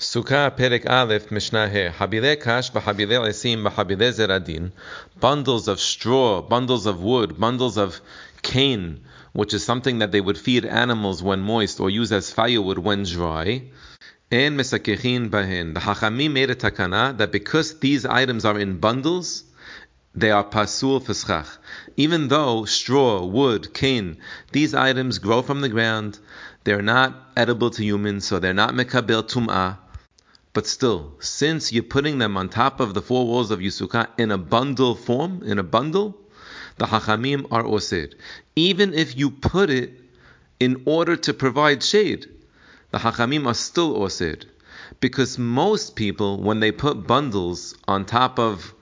Sukkah Perek Aleph Mishnah He Habile Kash v'Habile Esim v'Habile Zeradin bundles of straw, bundles of wood, bundles of cane, which is something that they would feed animals when moist or use as firewood when dry. And Mesakechin Bahin. The Hachamim made a takana that because these items are in bundles, they are pasul fischach. Even though straw, wood, cane, these items grow from the ground, they're not edible to humans, so they're not mekabel tum'ah but still, since you're putting them on top of the four walls of Yisukkah in a bundle form, in a bundle, the Hachamim are osir. Even if you put it in order to provide shade, the Hachamim are still osir. Because most people, when they put bundles on top of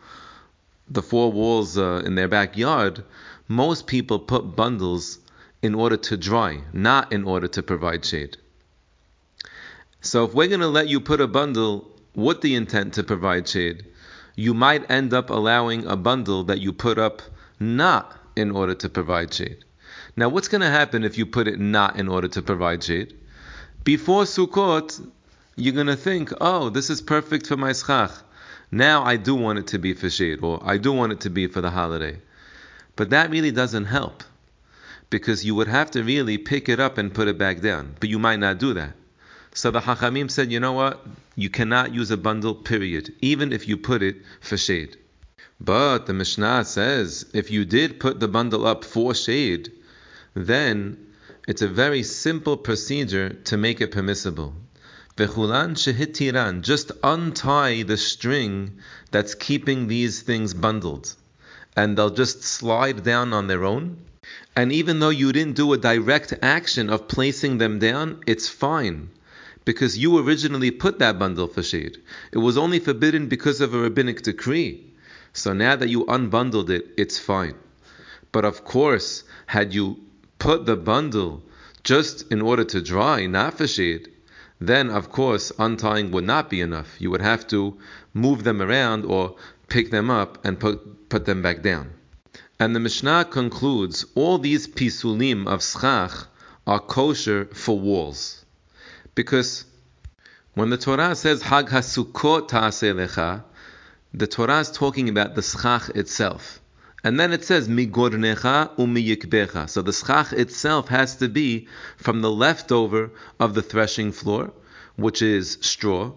the four walls uh, in their backyard, most people put bundles in order to dry, not in order to provide shade. So if we're going to let you put a bundle with the intent to provide shade, you might end up allowing a bundle that you put up not in order to provide shade. Now, what's going to happen if you put it not in order to provide shade? Before Sukkot, you're going to think, oh, this is perfect for my schach. Now I do want it to be for shade, or I do want it to be for the holiday. But that really doesn't help, because you would have to really pick it up and put it back down. But you might not do that. So the Hachamim said, you know what? You cannot use a bundle, period, even if you put it for shade. But the Mishnah says, if you did put the bundle up for shade, then it's a very simple procedure to make it permissible. Vechulan shehitiran, just untie the string that's keeping these things bundled, and they'll just slide down on their own. And even though you didn't do a direct action of placing them down, it's fine because you originally put that bundle for shade. It was only forbidden because of a rabbinic decree. So now that you unbundled it, it's fine. But of course, had you put the bundle just in order to dry, not for shade, then of course untying would not be enough. You would have to move them around or pick them up and put, put them back down. And the Mishnah concludes all these pisulim of schach are kosher for walls. Because when the Torah says Hag HaSukkot the Torah is talking about the schach itself. And then it says Migornecha umiyikbecha. So the schach itself has to be from the leftover of the threshing floor, which is straw,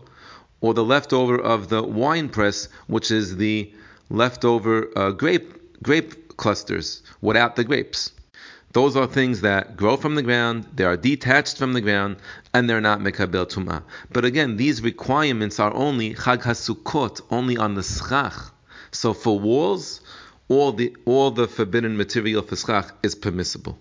or the leftover of the wine press, which is the leftover uh, grape grape clusters without the grapes. Those are things that grow from the ground, they are detached from the ground, and they're not mekabel tuma. But again, these requirements are only chag hasukot, only on the schach. So for walls, all the all the forbidden material for schach is permissible.